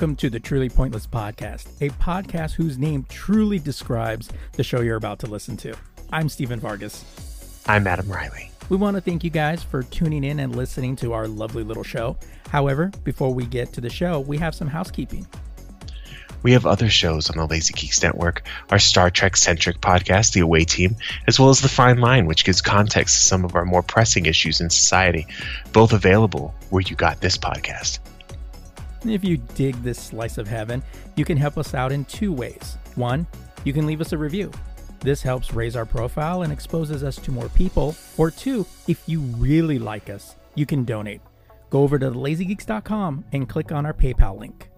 Welcome to the Truly Pointless Podcast, a podcast whose name truly describes the show you're about to listen to. I'm Steven Vargas. I'm Adam Riley. We want to thank you guys for tuning in and listening to our lovely little show. However, before we get to the show, we have some housekeeping. We have other shows on the Lazy Geeks Network, our Star Trek centric podcast, The Away Team, as well as The Fine Line, which gives context to some of our more pressing issues in society, both available where you got this podcast. If you dig this slice of heaven, you can help us out in two ways. One, you can leave us a review. This helps raise our profile and exposes us to more people. Or two, if you really like us, you can donate. Go over to lazygeeks.com and click on our PayPal link.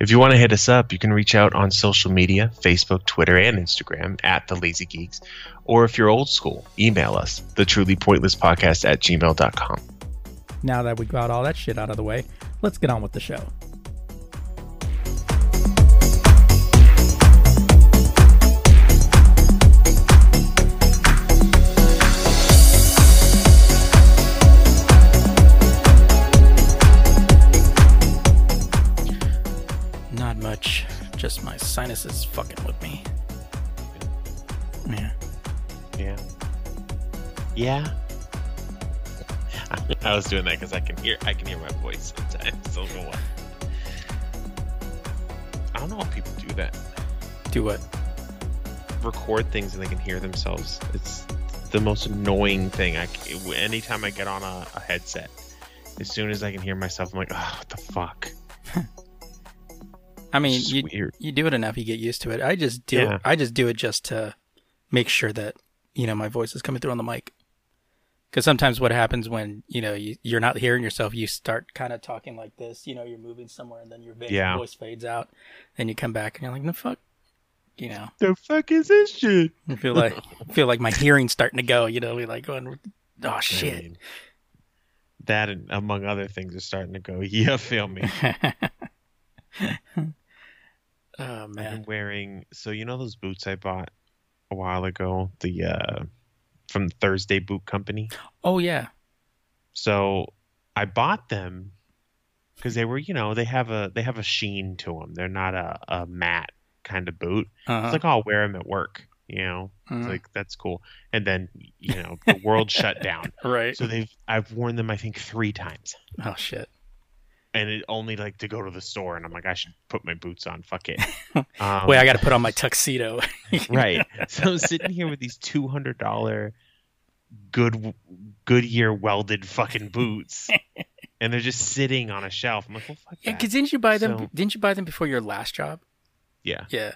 If you want to hit us up, you can reach out on social media Facebook, Twitter, and Instagram at The Lazy Geeks. Or if you're old school, email us, the truly pointless podcast at gmail.com. Now that we got all that shit out of the way, let's get on with the show. Not much. Just my sinuses fucking with me. Yeah. Yeah. Yeah. I was doing that because I can hear I can hear my voice sometimes. So go on. I don't know if people do that. Do what? Record things and they can hear themselves. It's the most annoying thing. I anytime I get on a, a headset, as soon as I can hear myself, I'm like, oh, what the fuck. I mean, you weird. you do it enough, you get used to it. I just do Yeah. I just do it just to make sure that you know my voice is coming through on the mic. Because sometimes what happens when you know you, you're not hearing yourself, you start kind of talking like this. You know, you're moving somewhere, and then your va- Yeah. voice fades out, and you come back, and you're like, "No fuck," you know. The fuck is this shit? I feel like feel like my hearing's starting to go. You know, we like going, "Oh I shit." that and among other things is starting to go. Yeah, feel me. oh I'm man, wearing so you know those boots I bought a while ago, the uh from Thursday Boot Company. oh yeah, So I bought them because they were, you know, they have a they have a sheen to them. They're not a, a matte kind of boot. uh-huh. It's like oh, I'll wear them at work. You know, it's Mhm. like that's cool. And then you know the world shut down. right. So they've I've worn them I think three times, oh shit. and it only like to go to the store. And I'm like I should put my boots on. Fuck it. Um, Wait, I got to put on my tuxedo. right. So I'm sitting here with these two hundred dollar good Goodyear welted fucking boots, and they're just sitting on a shelf. I'm like, well, fuck Yeah, because didn't you buy them? So- didn't you buy them before your last job? Yeah. Yeah.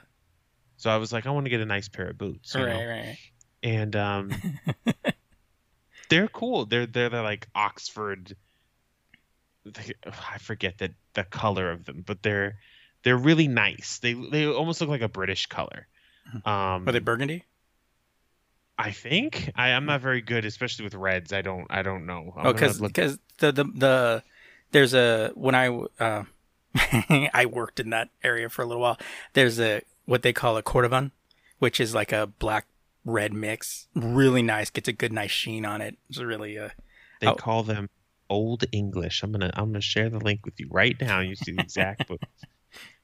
So I was like, I want to get a nice pair of boots, Right, know? right. and um, they're cool. They're they're, they're like Oxford. I forget the the color of them, but they're they're really nice. They they almost look like a British color. Um, Are they burgundy? I think I, I'm not very good, especially with reds. I don't I don't know. I'm Oh, gonna because the, the the there's a when I uh, I worked in that area for a little while. There's a what they call a cordovan, which is like a black red mix. Really nice. Gets a good nice sheen on it. It's really uh They Oh. call them Old English. I'm gonna I'm gonna share the link with you right now. You see the exact boots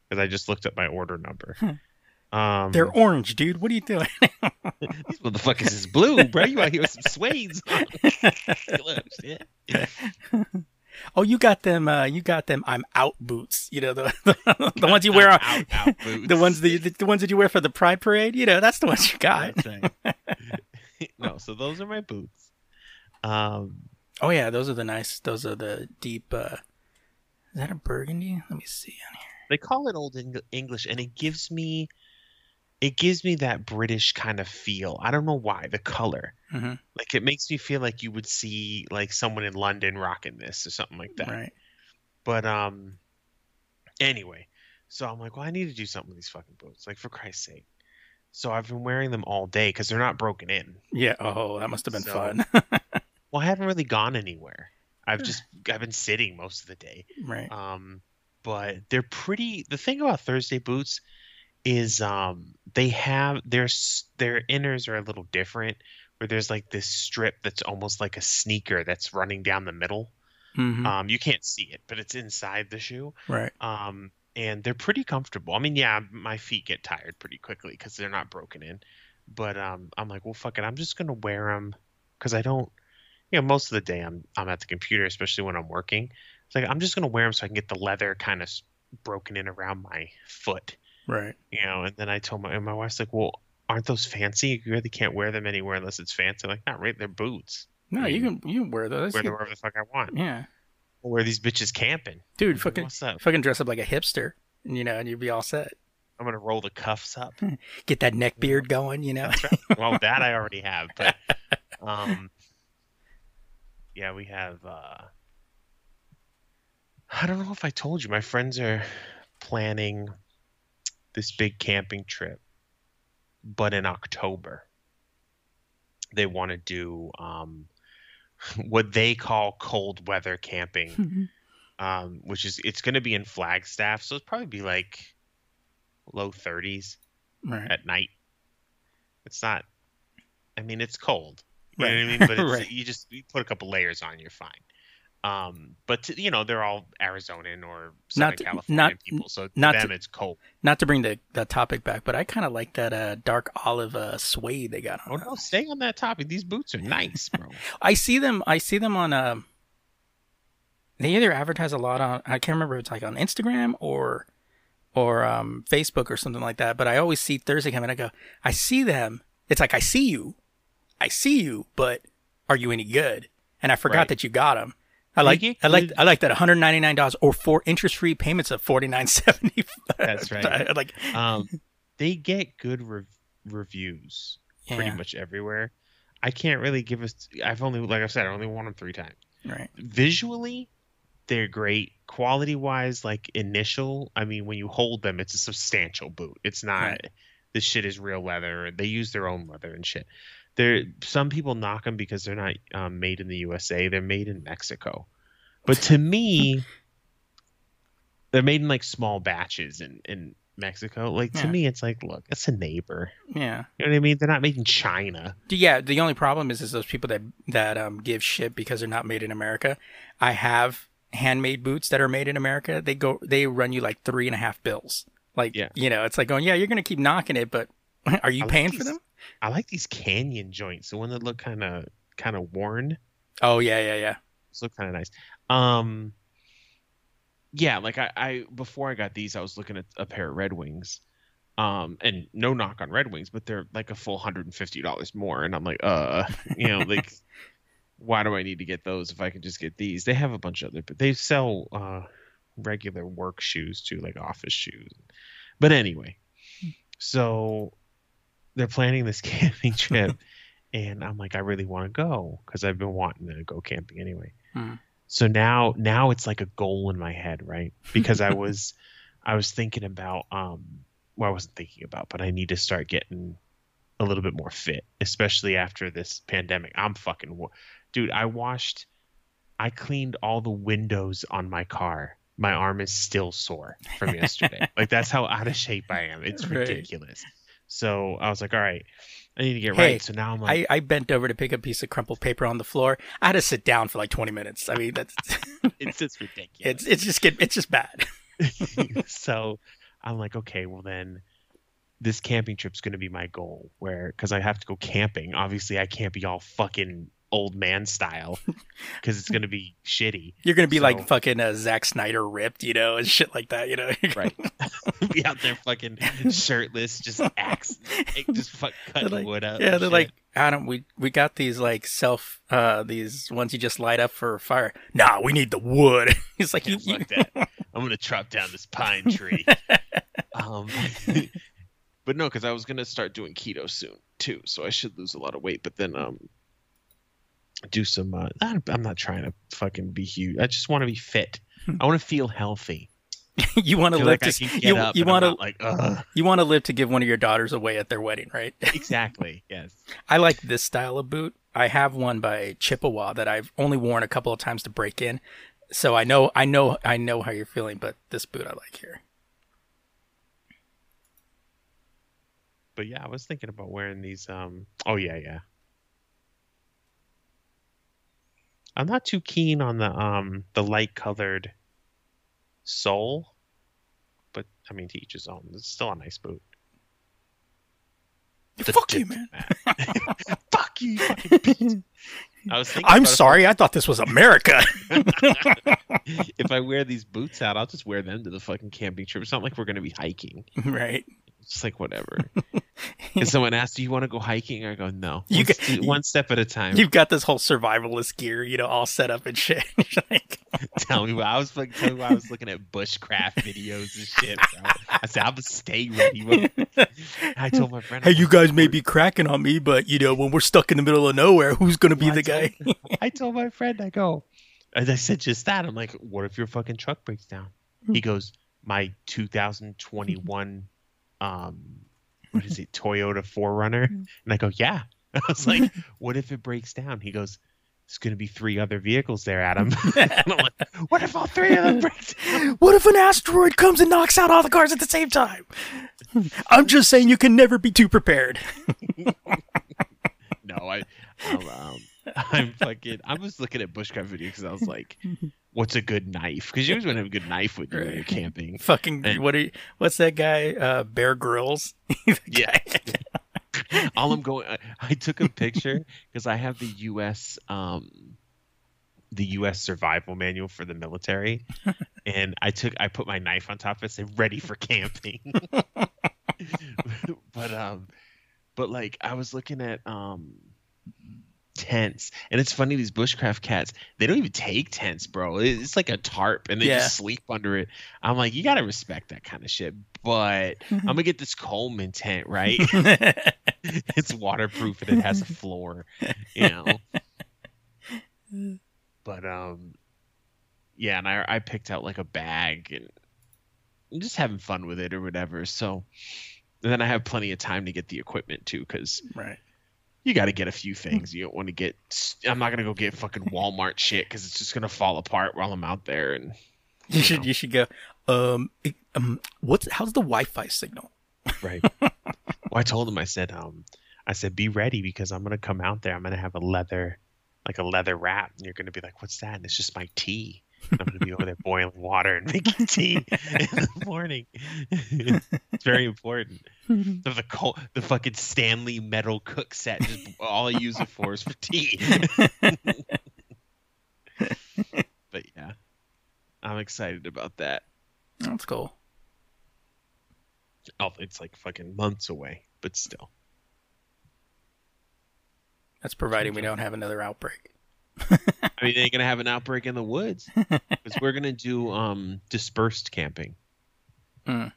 because I just looked up my order number. Um, they're orange, dude. What are you doing? these motherfuckers is this blue, bro. You out here with some suedes on. Look, shit. oh, you got them. Uh, you got them. I'm out boots. You know the the, the ones you wear on out, out boots. the ones the, the ones that you wear for the Pride Parade. You know that's the ones you got. No, so those are my boots. Um, Oh yeah, those are the nice. Those are the deep. uh Is that a burgundy? Let me see on here. they call it Old Eng- English, and it gives me, it gives me that British kind of feel. I don't know why. The color, hmm like, it makes me feel like you would see like someone in London rocking this or something like that. Right. But um, anyway, so I'm like, well, I need to do something with these fucking boots, like for Christ's sake. So I've been wearing them all day because they're not broken in. Yeah. Oh, that must have been So- fun. Well, I haven't really gone anywhere. I've just I've been sitting most of the day. right. Um, but they're pretty. The thing about Thursday boots is um they have their their inners are a little different. Where there's like this strip that's almost like a sneaker that's running down the middle. hmm Um, you can't see it, but it's inside the shoe. right. Um, and they're pretty comfortable. I mean, yeah, my feet get tired pretty quickly because they're not broken in. But um, I'm like, well, fuck it. I'm just gonna wear them because I don't. You know, most of the day I'm I'm at the computer, especially when I'm working. It's like I'm just gonna wear them so I can get the leather kind of broken in around my foot. Right. You know, and then I told my and my wife's like, well, aren't those fancy? You really can't wear them anywhere unless it's fancy. I'm like, not really. They're boots. No, you can you can wear those. Wear them wherever the fuck I want. yeah, wear these bitches camping. dude, fucking What's up? fucking dress up like a hipster, and you know, and you'd be all set. I'm gonna roll the cuffs up. Get that neck beard going, you know. Right. Well, that I already have, but um, yeah, we have. uh I don't know if I told you. My friends are planning this big camping trip, but in October. They want to do um, what they call cold weather camping, um, which is it's going to be in Flagstaff, so it'll probably be like low 30s right. at night. It's not. I mean, it's cold. You know what I mean? But it's, Right. you just you put a couple layers on, you're fine. Um, but to, you know, they're all Arizonan or Southern Not- California not- people, so to not them to- it's cold. Not to bring the, the topic back, but I kind of like that uh, dark olive uh, suede they got Oh on. no, stay on that topic. These boots are nice, bro. I see them. I see them on. Um, they either advertise a lot on. I can't remember if it's like on Instagram or or um, Facebook or something like that. But I always see Thursday coming. I go. I see them. It's like I see you. I see you, but are you any good? And I forgot Right. that you got them. I like get I like I like that one hundred ninety nine dollars or four interest free payments of forty nine seventy. That's right. like Um, they get good rev- reviews pretty much everywhere. I can't really give us. I've only, like I said, I only worn them three times. right. visually they're great quality wise like initial i mean when you hold them it's a substantial boot it's not Right. this shit is real leather they use their own leather and shit there some people knock them because they're not um, made in the usa they're made in mexico but to me they're made in like small batches in in mexico like to Yeah. me it's like look it's a neighbor Yeah. you know what i mean they're not made in china Yeah, the only problem is is those people that that um give shit because they're not made in America. I have handmade boots that are made in America. They go they run you like three and a half bills. Like Yeah. you know, it's like going, yeah, you're gonna keep knocking it, but are you I like paying for these- them? i like these canyon joints the one that look kind of kind of worn Oh yeah, yeah, yeah. Those look kind of nice. Um, yeah, like I, I before I got these, I was looking at a pair of Red Wings. Um, and no knock on Red Wings, but they're like a full hundred and fifty dollars more, and I'm like, uh, you know, like, why do I need to get those if I can just get these? They have a bunch of other, but they sell uh regular work shoes too, like office shoes. But anyway, so they're planning this camping trip, and I'm like, I really want to go because I've been wanting to go camping anyway. Hmm. So now, now it's like a goal in my head, right? Because I was, I was thinking about, um, well, I wasn't thinking about, but I need to start getting a little bit more fit, especially after this pandemic. I'm fucking, wa- dude. I washed, I cleaned all the windows on my car my arm is still sore from yesterday. like that's how out of shape I am. It's Right. ridiculous. So I was like, all right, I need to get Hey, right. So now I'm like, I, I bent over to pick a piece of crumpled paper on the floor. I had to sit down for like 20 minutes. I mean, that's it's just ridiculous. it's it's just get it's just bad. so I'm like, okay, well then this camping trip's going to be my goal where cuz I have to go camping. Obviously, I can't be all fucking old man style cuz it's going to be shitty. You're gonna be So- like fucking uh, Zack Snyder ripped, you know, and shit like that, you know. Right. be out there fucking shirtless, just axe, just fuck cutting like- wood up. yeah, they're shit. like, Adam, we we got these like self uh these ones you just light up for fire. Nah, we need the wood. He's like, Yeah, you, you that. I'm gonna chop down this pine tree. um, but no, because I was gonna start doing keto soon too, so I should lose a lot of weight. But then um, do some. Uh, I'm not trying to fucking be huge. I just want to be fit. I want to feel healthy. you want to live like to you, up you want to like ugh. you want to live to give one of your daughters away at their wedding, right? exactly. Yes. I like this style of boot. I have one by Chippewa that I've only worn a couple of times to break in. So I know I know I know how you're feeling, but this boot I like here. But yeah, I was thinking about wearing these. Um. Oh yeah, yeah. I'm not too keen on the um the light colored sole, but I mean to each his own. It's still a nice boot. The Fuck you, dip man. Fuck you, you fucking. I was thinking. I'm sorry, I thought this was America. If I wear these boots out, I'll just wear them to the fucking camping trip. It's not like we're gonna be hiking. right. It's just like whatever. and someone asks, "Do you want to go hiking?" I go, "No." You get- one step at a time. You've got this whole survivalist gear, you know, all set up and shit. like, tell me I was like. Tell me why I was looking at bushcraft videos and shit. Bro. I said I'm gonna stay ready. bro." I told my friend, hey, you guys may be cracking on me, but you know, when we're stuck in the middle of nowhere, who's gonna be Well, I the guy? I told my friend, I go, and I said just that. I'm like, what if your fucking truck breaks down? Hmm. He goes, my 2021, um, what is it, Toyota 4Runner? Hmm. And I go, yeah. I was like, what if it breaks down? He goes. There's going to be three other vehicles there, Adam. like, what if all three of them break down? What if an asteroid comes and knocks out all the cars at the same time? I'm just saying you can never be too prepared. No, I, I'm, um, I'm fucking. I was looking at bushcraft videos because I was like, "What's a good knife?" Because you always want to have a good knife with you when you're camping. Fucking Hey. what are you, what's that guy? Uh, Bear Grylls. Yeah. All I'm going. I, I took a picture because I have the U.S. Um, the U.S. survival manual for the military, and I took. I put my knife on top of it, said "Ready for camping." but um, but like I was looking at um tents, and it's funny these bushcraft cats they don't even take tents, bro. It's like a tarp, and they Yeah. just sleep under it. I'm like, you gotta respect that kind of shit. But I'm gonna get this Coleman tent, right? it's waterproof and it has a floor, you know. But um, yeah, and I I picked out like a bag and I'm just having fun with it or whatever. So and then I have plenty of time to get the equipment too, because right. You got to get a few things. You don't want to get. I'm not gonna go get fucking Walmart shit because it's just gonna fall apart while I'm out there. And You should know. you should go. Um, it- um, what's how's the Wi-Fi signal? right. well, I told him. I said, um, I said, be ready because I'm gonna come out there. I'm gonna have a leather, like a leather wrap, and you're gonna be like, "What's that?" And it's just my tea. I'm gonna be over there boiling water and making tea in the morning. it's very important. The the, the fucking Stanley metal cook set. Just all I use it for is for tea. but yeah, I'm excited about that. That's cool. Oh, it's like fucking months away, but still. That's providing we don't have another outbreak. I mean, they're gonna have an outbreak in the woods because we're gonna do um dispersed camping, Mm.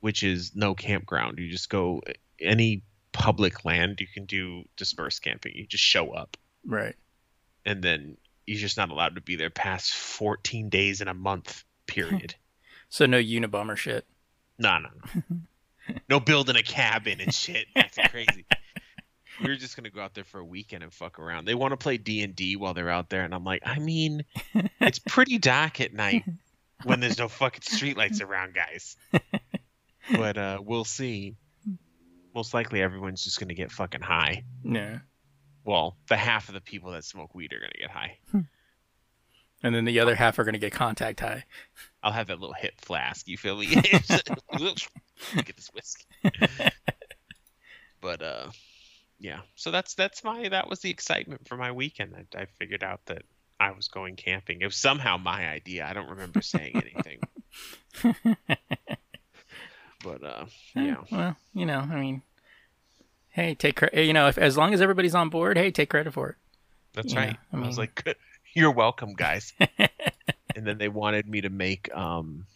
which is no campground. You just go any public land. You can do dispersed camping. You just show up, Right. and then you're just not allowed to be there past 14 days in a month. Period. So no Unabomber shit. no, no, no. no building a cabin and shit. That's crazy. We were just gonna go out there for a weekend and fuck around. They want to play D and D while they're out there, and I'm like, I mean, it's pretty dark at night. when there's no fucking streetlights around, guys. but uh, we'll see. Most likely, everyone's just gonna get fucking high. Yeah. Well, the half of the people that smoke weed are gonna get high. And then the other half are going to get contact high. I'll have that little hip flask. You feel me? get this whiskey. but uh, yeah. So that's that's my that was the excitement for my weekend. I, I figured out that I was going camping. It was somehow my idea. I don't remember saying anything. but uh, yeah. Well, you know, I mean, hey, take credit. You know, if as long as everybody's on board, hey, take credit for it. That's Yeah, right. I I, was like, "You're welcome, guys." and then they wanted me to make um,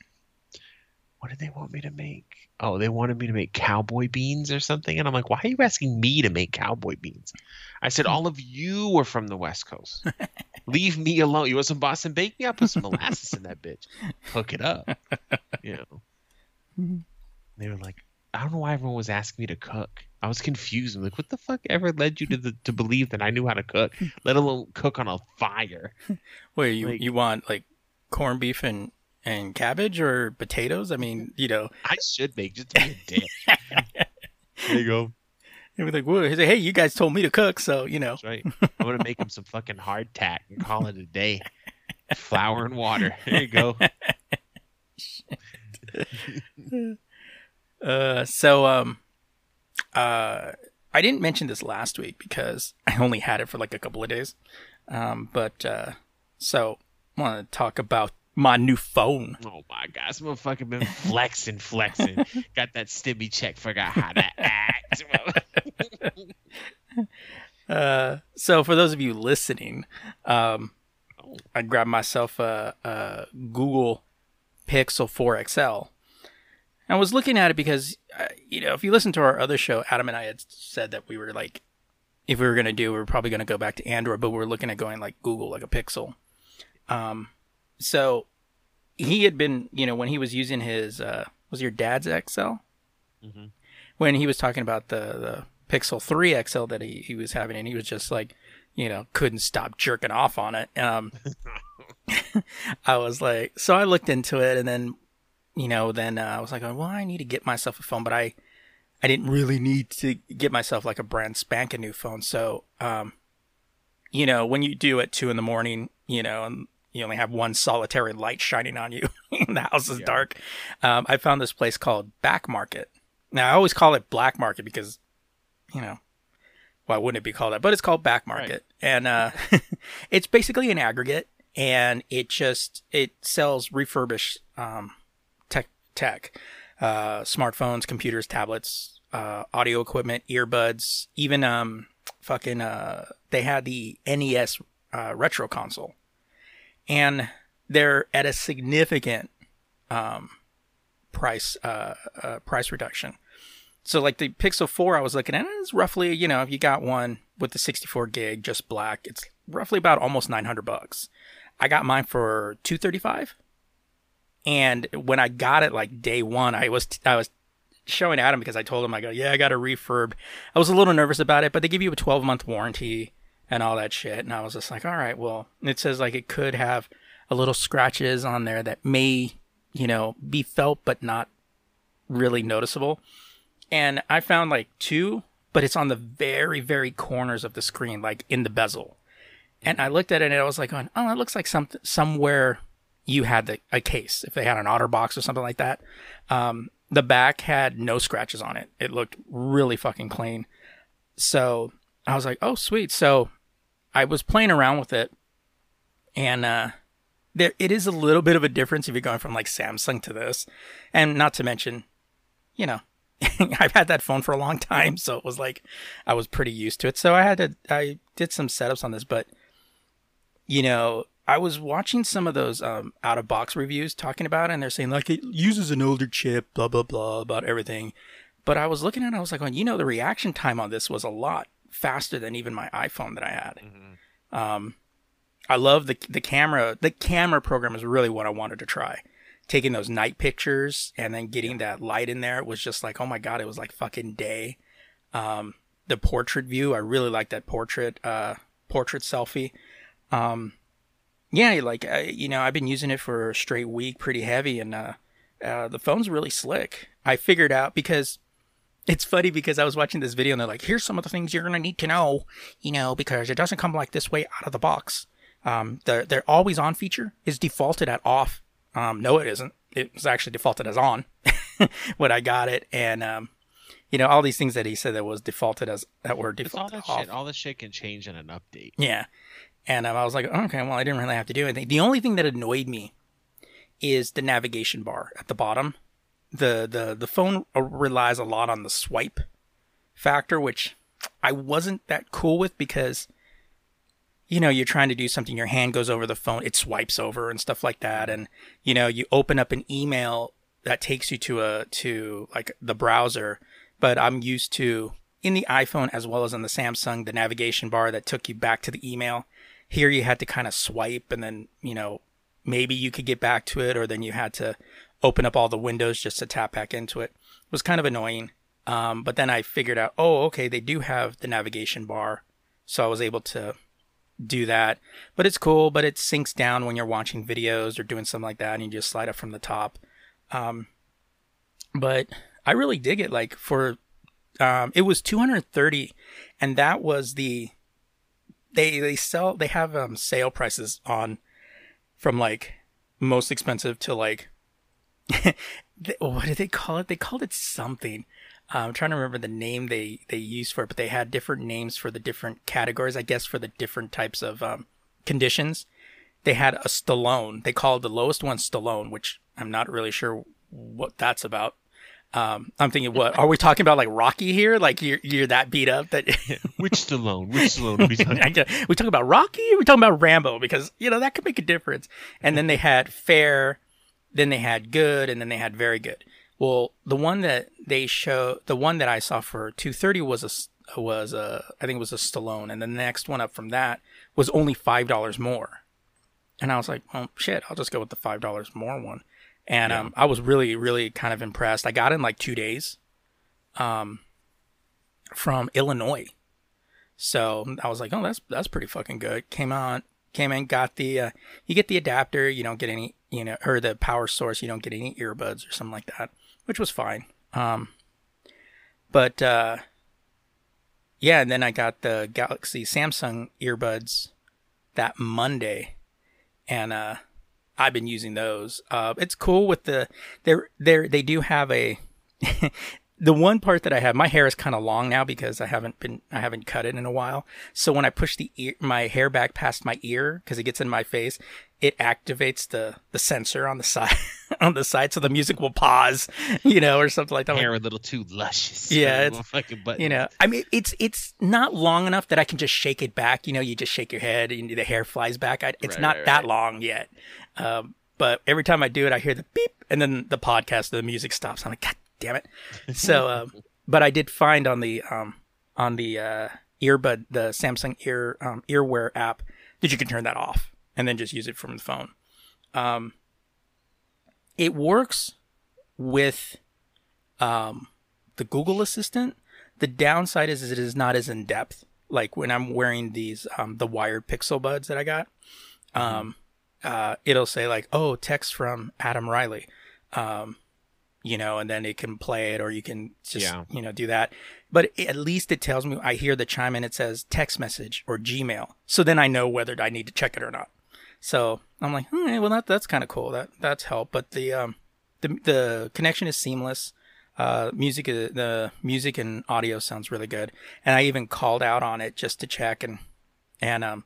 what did they want me to make? Oh, they wanted me to make cowboy beans or something, and I'm like, "Why are you asking me to make cowboy beans?" I said, "All of you are from the West Coast. Leave me alone. You want some Boston bacon? I'll put some molasses in that bitch. Hook it up." You know. Hmm. They were like, I don't know why everyone was asking me to cook. I was confused. I'm like, what the fuck ever led you to the, to believe that I knew how to cook, let alone cook on a fire? Wait, you Like- you want like corned beef and and cabbage or potatoes? I mean, you know, I should make just to be a dick. there you go. they'd be like, "Whoa!" He's like, "Hey, you guys told me to cook, so you know." That's right. I'm gonna make him some fucking hardtack and call it a day. Flour and water. There you go. Uh, so um, uh, I didn't mention this last week because I only had it for like a couple of days. Um, but uh, so I want to talk about my new phone. Oh my god, this motherfucker been flexing, flexing. Got that stimmy check, forgot how to act. Uh, so for those of you listening, um, Oh. I grabbed myself a, a Google Pixel 4 XL. I was looking at it because, uh, you know, if you listen to our other show, Adam and I had said that we were like, if we were going to do, we were probably going to go back to Android, but we're looking at going like Google, like a Pixel. Um, so he had been, you know, when he was using his, uh, was your dad's XL? Mhm. When he was talking about the, the Pixel 3 XL that he, he was having, and he was just like, you know, couldn't stop jerking off on it. Um, I was like, so I looked into it, and then, you know, then uh, I was like, well, I need to get myself a phone, but I, I didn't really need to get myself like a brand spanking new phone. So, um, you know, when you do at two in the morning, you know, and you only have one solitary light shining on you, and the house is Yeah. dark. Um, I found this place called Back Market. Now I always call it Black Market because, you know, why wouldn't it be called that? But it's called Back Market, and uh, it's basically an aggregate, and it just it sells refurbished um, tech tech, uh, smartphones, computers, tablets, uh, audio equipment, earbuds, even um, fucking uh, they had the NES uh, retro console, and they're at a significant um, price uh, uh, price reduction. So like the Pixel 4 I was looking at is roughly, you know, if you got one with the 64 gig just black, it's roughly about almost 900 bucks. I got mine for 235. And when I got it like day 1, I was I was showing Adam because I told him I go, "Yeah, I got a refurb." I was a little nervous about it, but they give you a 12-month warranty and all that shit, and I was just like, "All right, well, it says like it could have a little scratches on there that may, you know, be felt but not really noticeable." and I found like two, but it's on the very, very corners of the screen, like in the bezel. And I looked at it and I was like, going, oh, it looks like some somewhere you had the, a case, if they had an OtterBox or something like that. Um, the back had no scratches on it. It looked really fucking clean. So I was like, oh, sweet. So I was playing around with it, and uh, there it is a little bit of a difference if you're going from like Samsung to this, and not to mention, you know, I've had that phone for a long time, so it was like I was pretty used to it. So I had to I did some setups on this, but you know, I was watching some of those um, out of box reviews talking about it, and they're saying like it uses an older chip, blah blah blah about everything. But I was looking at it, I was like, well, you know, the reaction time on this was a lot faster than even my iPhone that I had. Um, I love the the camera. The camera program is really what I wanted to try. Taking those night pictures and then getting that light in there was just like, oh my god, it was like fucking day. Um, the portrait view, I really like that portrait uh, portrait selfie. Um, yeah, like uh, you know, I've been using it for a straight week, pretty heavy, and uh, uh, the phone's really slick. I figured out because it's funny because I was watching this video and they're like, "Here's some of the things you're gonna need to know," you know, because it doesn't come like this way out of the box. Um, the their always on feature is defaulted at off. Um, no, it isn't. It's actually defaulted as on when I got it, and um, you know, all these things that he said that was defaulted as that were It's all defaulted that off. shit. All this shit can change in an update. Yeah. And um, I was like, okay, well, I didn't really have to do anything. The only thing that annoyed me is the navigation bar at the bottom. The the the phone uh, relies a lot on the swipe factor, which I wasn't that cool with because you know you're trying to do something, your hand goes over the phone, it swipes over and stuff like that, and you know you open up an email that takes you to a to like the browser, but I'm used to in the iPhone as well as on the Samsung the navigation bar that took you back to the email. Here you had to kind of swipe and then you know maybe you could get back to it, or then you had to open up all the windows just to tap back into it. It was kind of annoying. Um, but then I figured out, oh, okay, they do have the navigation bar, so I was able to do that. But it's cool, but it sinks down when you're watching videos or doing something like that, and you just slide up from the top. Um, but I really dig it. Like for, um, it was 230, and that was the they they sell they have um sale prices on from like most expensive to like what did they call it? They called it something. Uh, I'm trying to remember the name they they used for it, but they had different names for the different categories. I guess for the different types of um, conditions. They had a Stallone. They called the lowest one Stallone, which I'm not really sure what that's about. Um, I'm thinking, what are we talking about? Like Rocky here? Like you're you're that beat up that Which Stallone? Which Stallone? Are we talking- I we talking about Rocky or we talking about Rambo because you know that could make a difference. And then they had fair, then they had good, and then they had very good. Well, the one that they show, the one that I saw for 230 was a was a I think it was a Stallone, and the next one up from that was only five dollars more. And I was like, well, shit, I'll just go with the five dollars more one. And um, I was really, really kind of impressed. I got in like two days, um, from Illinois. So I was like, oh, that's that's pretty fucking good. Came on, came in, got the uh, you get the adapter. You don't get any, you know, or the power source. You don't get any earbuds or something like that, which was fine. Um, but uh, yeah, and then I got the Galaxy Samsung earbuds that Monday, and uh, I've been using those. Uh, it's cool with the they're they they do have a the one part that I have, my hair is kind of long now because I haven't been, I haven't cut it in a while. So when I push the ear, my hair back past my ear because it gets in my face, it activates the the sensor on the side on the side, so the music will pause, you know, or something like that. Hair a little too luscious. Yeah, it's- fucking button. You know, I mean, it's it's not long enough that I can just shake it back. You know, you just shake your head and the hair flies back. I, it's Right, not right, that right. long yet. Um, but every time I do it, I hear the beep, and then the podcast, the music stops. I'm like, God damn it! So, um, but I did find on the um, on the uh, earbud, the Samsung ear um, earwear app, that you can turn that off and then just use it from the phone. Um, it works with um, the Google Assistant. The downside is, is it is not as in depth. Like when I'm wearing these um, the wired Pixel buds that I got, um, uh, it'll say like, "Oh, text from Adam Riley," um, you know, and then it can play it, or you can just Yeah. you know do that. But it- at least it tells me. I hear the chime and it says text message or Gmail, so then I know whether I need to check it or not. So I'm like, hmm, well, that that's kind of cool. That that's help. But the um, the the connection is seamless. Uh, music, the music and audio sounds really good. And I even called out on it just to check and and um,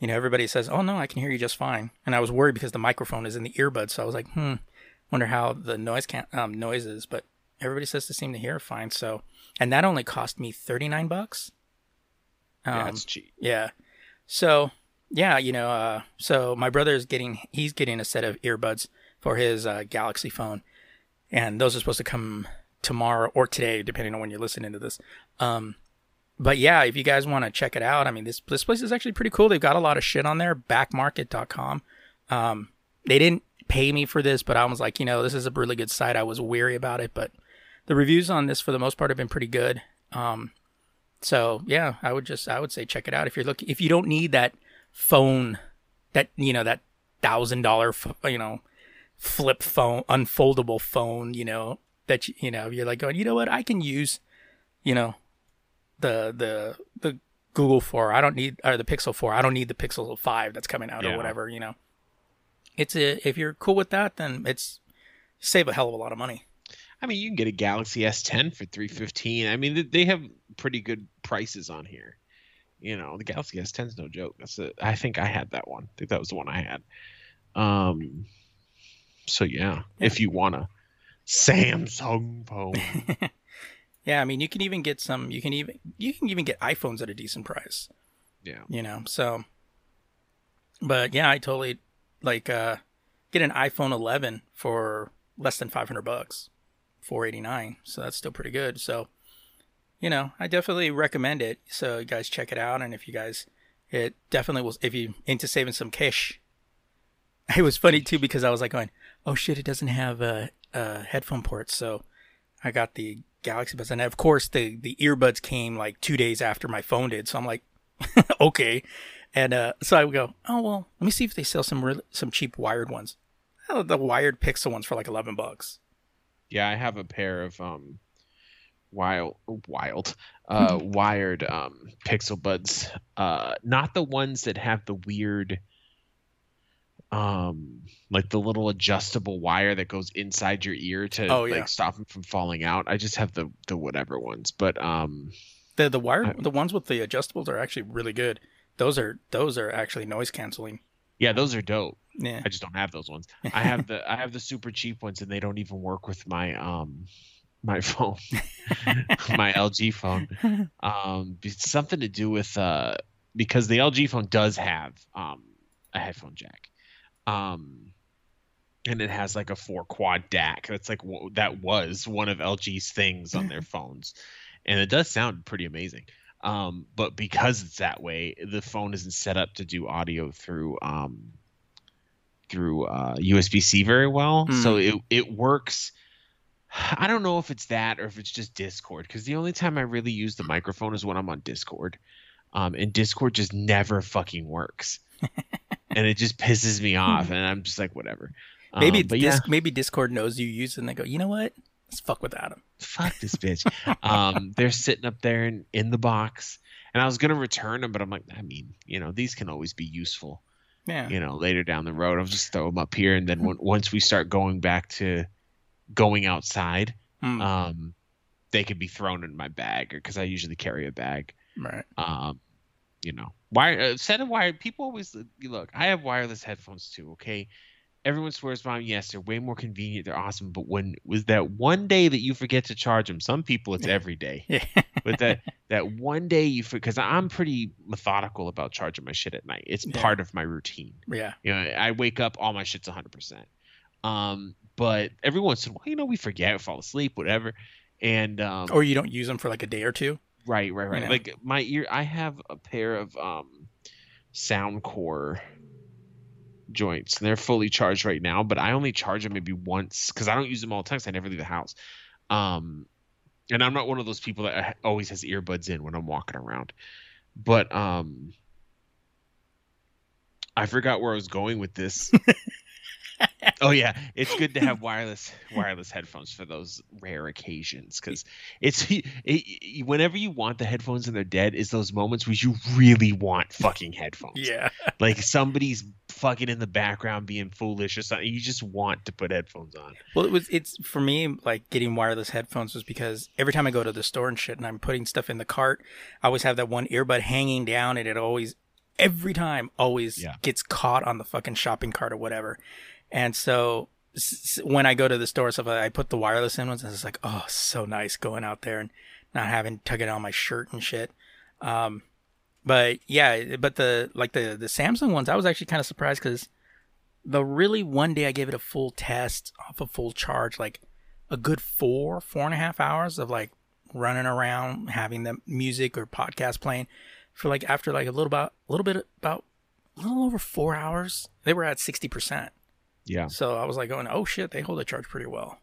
you know, everybody says, "Oh no, I can hear you just fine." And I was worried because the microphone is in the earbud, so I was like, "Hmm, wonder how the noise can um noise is." But everybody says to seem to hear fine. So, and that only cost me thirty nine bucks. yeah, Um, it's cheap. yeah. So yeah, you know, uh, so my brother is getting he's getting a set of earbuds for his uh, Galaxy phone, and those are supposed to come tomorrow or today, depending on when you're listening to this. Um, but yeah, if you guys want to check it out, I mean, this this place is actually pretty cool. They've got a lot of shit on there. Backmarket.com. Um, they didn't pay me for this, but I was like, you know, this is a really good site. I was weary about it, but the reviews on this for the most part have been pretty good. Um, so yeah, I would just I would say check it out if you're looking if you don't need that phone that you know that thousand dollar you know flip phone, unfoldable phone, you know that you, you know you're like going, you know what, I can use, you know, the the the Google for. I don't need or the Pixel four. I don't need the Pixel five that's coming out Yeah. or whatever. You know, it's a if you're cool with that, then it's save a hell of a lot of money. I mean, you can get a Galaxy S10 for 315. I mean, they- have pretty good prices on here. You know, the Galaxy S10 is no joke. That's a, I think I had that one. I think that was the one I had. Um, so yeah, if you want a Samsung phone, Yeah, I mean, you can even get some. You can even you can even get iPhones at a decent price. yeah, You know, so. But yeah, I totally like uh get an iPhone 11 for less than 500 bucks, 489. So that's still pretty good. So, you know, I definitely recommend it. So you guys check it out, and if you guys, it definitely will. If you into saving some cash, it was funny too because I was like going, oh shit, it doesn't have a, uh headphone port." so I got the Galaxy Buds, and of course the the earbuds came like two days after my phone did. So I'm like, okay, and uh, so I would go, oh well, let me see if they sell some real some cheap wired ones. Oh, the wired Pixel ones for like eleven bucks. yeah. I have a pair of um, wild, wild, uh, wired um Pixel Buds. Uh, not the ones that have the weird. Um, like the little adjustable wire that goes inside your ear to Oh, yeah. like stop them from falling out. I just have the the whatever ones, but um, The the wired I- the ones with the adjustables are actually really good. Those are those are actually noise canceling. yeah, those are dope. Yeah. I just don't have those ones. I have the I have the super cheap ones, and they don't even work with my um my phone, my LG phone. Um, it's something to do with uh because the LG phone does have um a headphone jack, um, and it has like a four quad DAC. That's like that was one of LG's things on their phones, and it does sound pretty amazing. Um, but because it's that way, the phone isn't set up to do audio through um through uh, USB C very well. Hmm. So it it works. I don't know if it's that or if it's just Discord because the only time I really use the microphone is when I'm on Discord, um, and Discord just never fucking works, and it just pisses me off, and I'm just like whatever. Maybe Um, but yeah, maybe Discord knows you use it and they go, you know what? Let's fuck with Adam. fuck this bitch. um, they're sitting up there in, in the box, and I was gonna return them, but I'm like, I mean, you know, these can always be useful. Yeah. you know, later down the road. I'll just throw them up here, and then when, once we start going back to going outside, Hmm, um, they could be thrown in my bag, because I usually carry a bag. right. Um, you know, wire uh, set of wire. People always look. I have wireless headphones too. Okay, everyone swears by them. Yes, they're way more convenient. They're awesome. But when was that one day that you forget to charge them? Some people it's every day. Yeah. But that that one day you because I'm pretty methodical about charging my shit at night. It's Yeah. part of my routine. yeah. You know, I wake up, all my shit's 100%. Um, but every once in a while, you know, we forget, fall asleep, whatever. And um, Or you don't use them for like a day or two. right, right, right. know. Like my ear, I have a pair of um, Soundcore joints, and they're fully charged right now. But I only charge them maybe once because I don't use them all the time. I never leave the house. Um, and I'm not one of those people that always has earbuds in when I'm walking around. But um, I forgot where I was going with this. oh yeah, it's good to have wireless wireless headphones for those rare occasions because it's it, it- whenever you want the headphones and they're dead is those moments where you really want fucking headphones. Yeah. Like somebody's fucking in the background being foolish or something. You just want to put headphones on. Well, it was it's for me like getting wireless headphones was because every time I go to the store and shit and I'm putting stuff in the cart, I always have that one earbud hanging down and it always every time always Yeah. gets caught on the fucking shopping cart or whatever. And so s- when I go to the store stuff I put the wireless in ones and it's like, "Oh, so nice going out there and not having tugging on my shirt and shit." Um but yeah, but the like the the Samsung ones, I was actually kind of surprised cuz the really one day I gave it a full test off a full charge, like a good four, four and a half hours of like running around, having the music or podcast playing for like after like a little about a little bit about a little over four hours, they were at sixty percent. Yeah. So I was like going, oh shit, they hold the charge pretty well.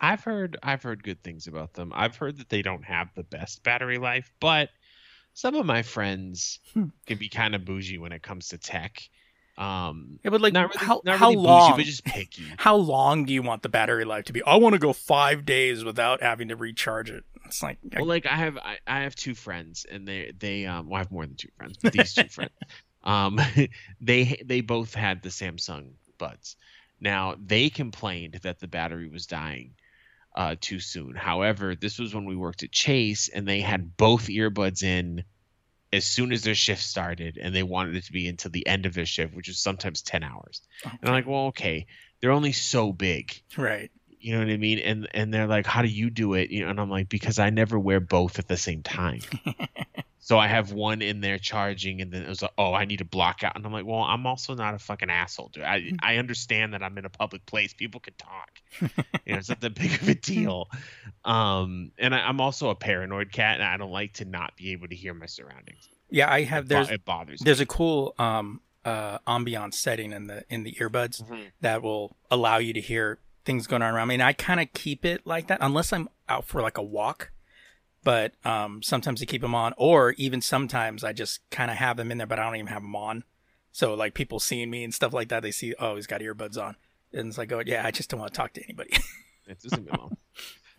I've heard I've heard good things about them. I've heard that they don't have the best battery life, but some of my friends Hmm. can be kind of bougie when it comes to tech. Um, Yeah, but like not really, how not how really bougie, but just picky. how long do you want the battery life to be? I want to go five days without having to recharge it. It's like I- Well, like I have, I, I have two friends, and they, they, um, well, I have more than two friends, but these two friends, um, they, they both had the Samsung Buds. Now they complained that the battery was dying, uh, too soon. However, this was when we worked at Chase, and they had both earbuds in as soon as their shift started, and they wanted it to be until the end of their shift, which was sometimes ten hours. And I'm like, well, okay, they're only so big. right. You know what I mean? And and they're like, "How do you do it?" You know, and I'm like, "Because I never wear both at the same time." so I have one in there charging, and then it was like, "Oh, I need to block out." And I'm like, "Well, I'm also not a fucking asshole, dude. I I understand that I'm in a public place. People can talk. you know, it's not that big of a deal." Um, and I, I'm also a paranoid cat, and I don't like to not be able to hear my surroundings. Yeah, I have. It bo- There's it bothers me. there's a cool um uh ambiance setting in the in the earbuds Mhm. that will allow you to hear things going on around me. And I kind of keep it like that unless I'm out for like a walk. But um, sometimes I keep them on, or even sometimes I just kind of have them in there, but I don't even have them on. So like people seeing me and stuff like that, they see, oh, he's got earbuds on, and it's like, oh yeah, I just don't want to talk to anybody. It doesn't me.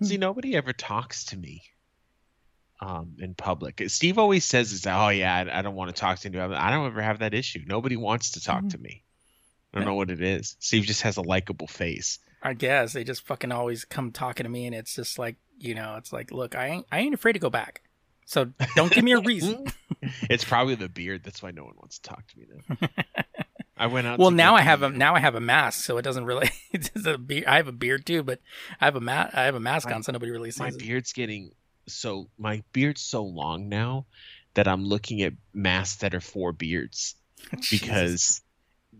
See, nobody ever talks to me um, in public. Steve always says, "Is oh yeah, I, I don't want to talk to anyone." I don't ever have that issue. Nobody wants to talk Mhm. to me. I don't know what it is. Steve just has a likable face. I guess they just fucking always come talking to me, and it's just like, you know, it's like, look, I ain't, I ain't afraid to go back. So don't give me a reason. it's probably the beard. That's why no one wants to talk to me now. I went out. well, now I have a now I have a mask, so it doesn't really. It's a beard. I have a beard too, but I have a ma- I have a mask My- on, so nobody really sees my it. beard's getting so my beard's so long now that I'm looking at masks that are for beards. Because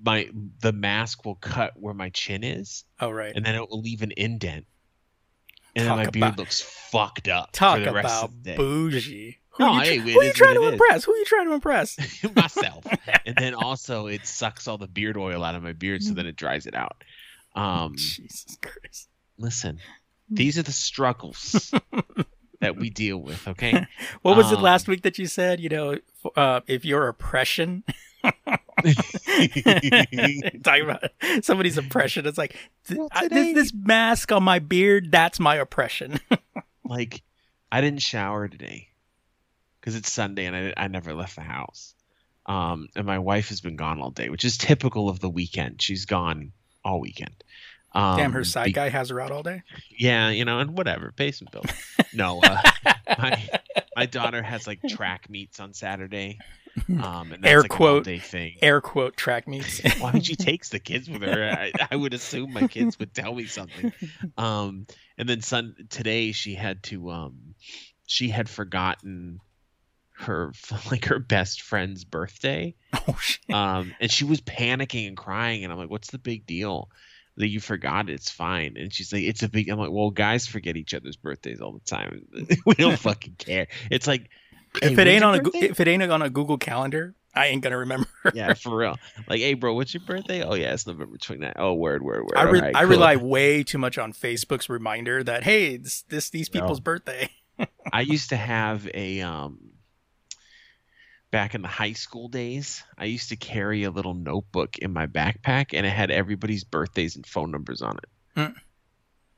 my the mask will cut where my chin is oh right, and then it will leave an indent and then Talk my beard looks fucked up talk for the rest about of the day. bougie. Who No, you, hey, it who you trying to it is. impress? Who are you trying to impress? myself and then also it sucks all the beard oil out of my beard so then it dries it out um Jesus Christ. listen these are the struggles that we deal with okay What was it Um, last week that you said? You know, uh, if your oppression, talking about somebody's oppression, it's like th- Well, I- this this mask on my beard. That's my oppression. like I didn't shower today because it's Sunday and I, I never left the house. Um, and my wife has been gone all day, which is typical of the weekend. She's gone all weekend. Um, Damn, her side be- guy has her out all day. Yeah, you know, and whatever, pay some bills. no, uh, my my daughter has like track meets on Saturday. Um, and that's Air like quote, thing. Air quote track meets. Why would she takes the kids with her? I, I would assume my kids would tell me something. Um, and then son today she had to um, she had forgotten her like her best friend's birthday. oh shit. Um, and she was panicking and crying, and I'm like, "What's the big deal?" That you forgot it's fine, and she's like, "It's a big." I'm like, "Well, guys forget each other's birthdays all the time. we don't fucking care." It's like, "Hey, if it ain't on a birthday?" if it ain't on a Google Calendar, I ain't gonna remember. yeah, for real. Like, hey, bro, what's your birthday? Oh, yeah, it's November 29th. Oh, word, word, word. I, re- right, I cool. rely way too much on Facebook's reminder that hey, this, this these No. people's birthday. I used to have a um back in the high school days, I used to carry a little notebook in my backpack and it had everybody's birthdays and phone numbers on it. Hmm.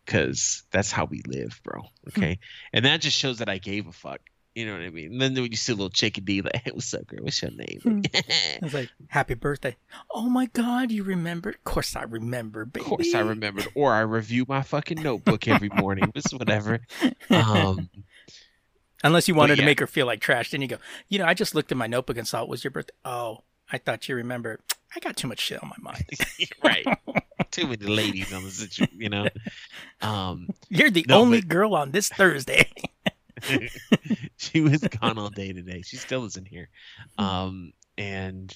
Cuz that's how we live, bro. Okay? And that just shows that I gave a fuck. You know what I mean? And then when you see a little chickadee like, "Hey, what's up, girl? What's your name?" Hmm. It's like happy birthday. Oh my god, you remembered? Of course I remember, baby. Of course I remembered. Or I review my fucking notebook every morning. It's whatever. Um Unless you wanted to make her feel like trash, then you go. You know, I just looked at my notebook and saw it was your birthday. Oh, I thought you remembered. I got too much shit on my mind. right. Too many ladies on the situation, you know. Um You're the No, only but- girl on this Thursday. she was gone all day today. She still isn't here. Um, and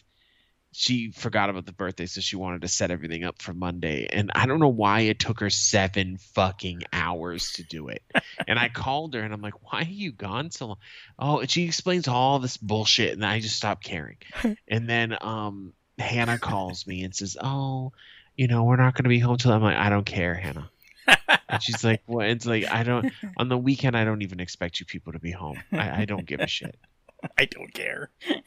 she forgot about the birthday, so she wanted to set everything up for Monday. And I don't know why it took her seven fucking hours to do it. And I called her and I'm like, why are you gone so long? Oh, and she explains all this bullshit, and I just stopped caring. And then um, Hannah calls me and says, Oh, you know, we're not going to be home till I'm like, I don't care, Hannah. And she's like, "Well, it's like I don't on the weekend. I don't even expect you people to be home. I, I don't give a shit." I don't care.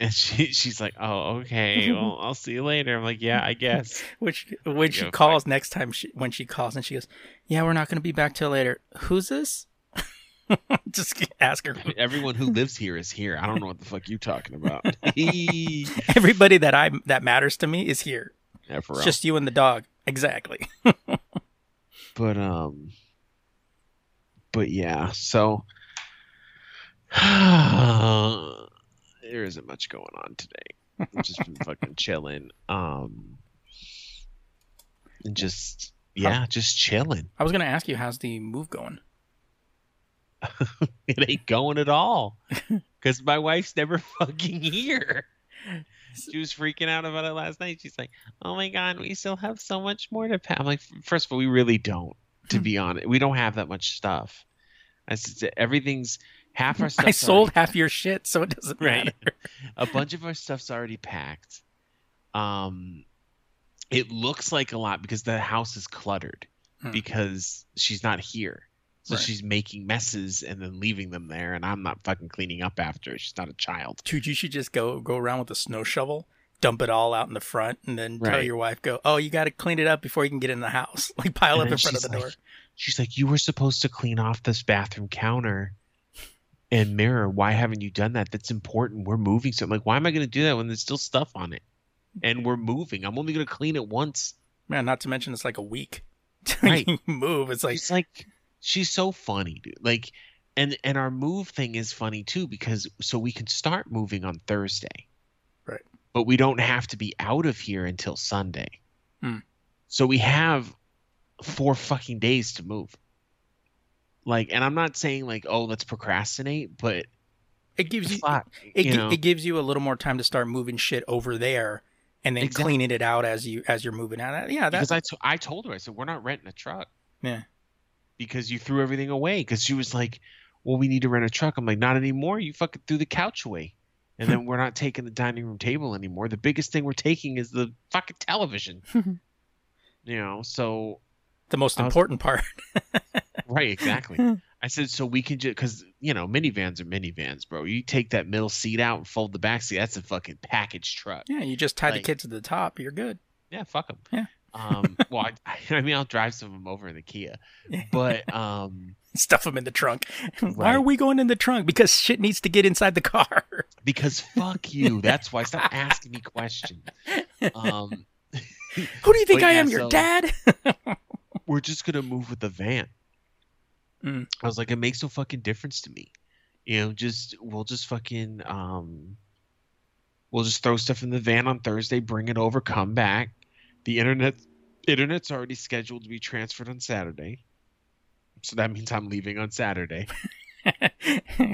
And she she's like, "Oh, okay. Well, I'll see you later." I'm like, "Yeah, I guess." Which when she Go calls next time, she, when she calls and she goes, "Yeah, we're not going to be back till later." Who's this? Just ask her. Everyone who lives here is here. I don't know what the fuck you're talking about. Everybody that I that matters to me is here. for It's real. just you and the dog. Exactly. But um but yeah so there isn't much going on today. I've just been fucking chilling um and just yeah just chilling. I was going to ask you, how's the move going? it ain't going at all. Because my wife's never fucking here she was freaking out about it last night she's like oh my god we still have so much more to pack i'm like first of all we really don't to be honest we don't have that much stuff I said, everything's half our stuff I sold half your shit, so it doesn't Right. matter. a bunch of our stuff's already packed. Um, it looks like a lot because the house is cluttered Hmm. because she's not here. So Right. she's making messes and then leaving them there, and I'm not fucking cleaning up after. She's not a child. Dude, you should just go go around with a snow shovel, dump it all out in the front, and then tell your wife, "Go, oh, you got to clean it up before you can get in the house. Like pile And up in front of the she's door." She's like, "You were supposed to clean off this bathroom counter and mirror. Why haven't you done that? That's important. We're moving." So I'm like, "Why am I going to do that when there's still stuff on it?" And we're moving. I'm only going to clean it once. Man, not to mention it's like a week. Right. move. It's like she's like she's so funny dude like and and our move thing is funny too because so we can start moving on thursday Right. but we don't have to be out of here until sunday Hmm. so we have four fucking days to move like and i'm not saying like oh let's procrastinate but it gives you fuck it, you know it gives you a little more time to start moving shit over there and then Exactly. cleaning it out as you as you're moving out. Yeah, that's I, to- I told her i said we're not renting a truck yeah. Because you threw everything away because she was like well we need to rent a truck i'm like not anymore you fucking threw the couch away and then we're not taking the dining room table anymore the biggest thing we're taking is the fucking television you know so The most I was- important part. right exactly i said so we can just because you know minivans are minivans bro you take that middle seat out and fold the back seat that's a fucking package truck yeah, you just tie Like- the kids to the top. You're good. yeah fuck them Yeah. Um well I, I mean i'll drive some of them over in the kia but um Stuff them in the trunk. Why are we going in the trunk? Because shit needs to get inside the car. because fuck you that's why stop asking me questions um Who do you think I yeah, am? Your so- dad? we're just gonna move with the van. Mm. I was like, it makes no fucking difference to me. You know, just we'll just fucking um we'll just throw stuff in the van on Thursday, bring it over, come back. The internet internet's already scheduled to be transferred on Saturday. So that means I'm leaving on Saturday.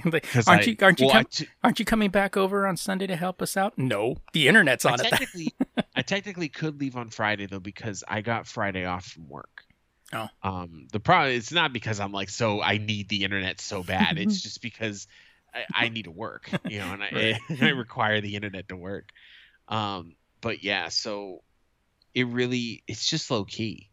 Like, aren't I- you aren't you well, I com- t- aren't you coming back over on Sunday to help us out? No, the internet's I on it. technically, I technically could leave on Friday though because I got Friday off from work. Oh. Um, the problem it's not because I'm like so I need the internet so bad. it's just because I, I need to work, you know, and I I require the internet to work. Um, but yeah, so it really it's just low key.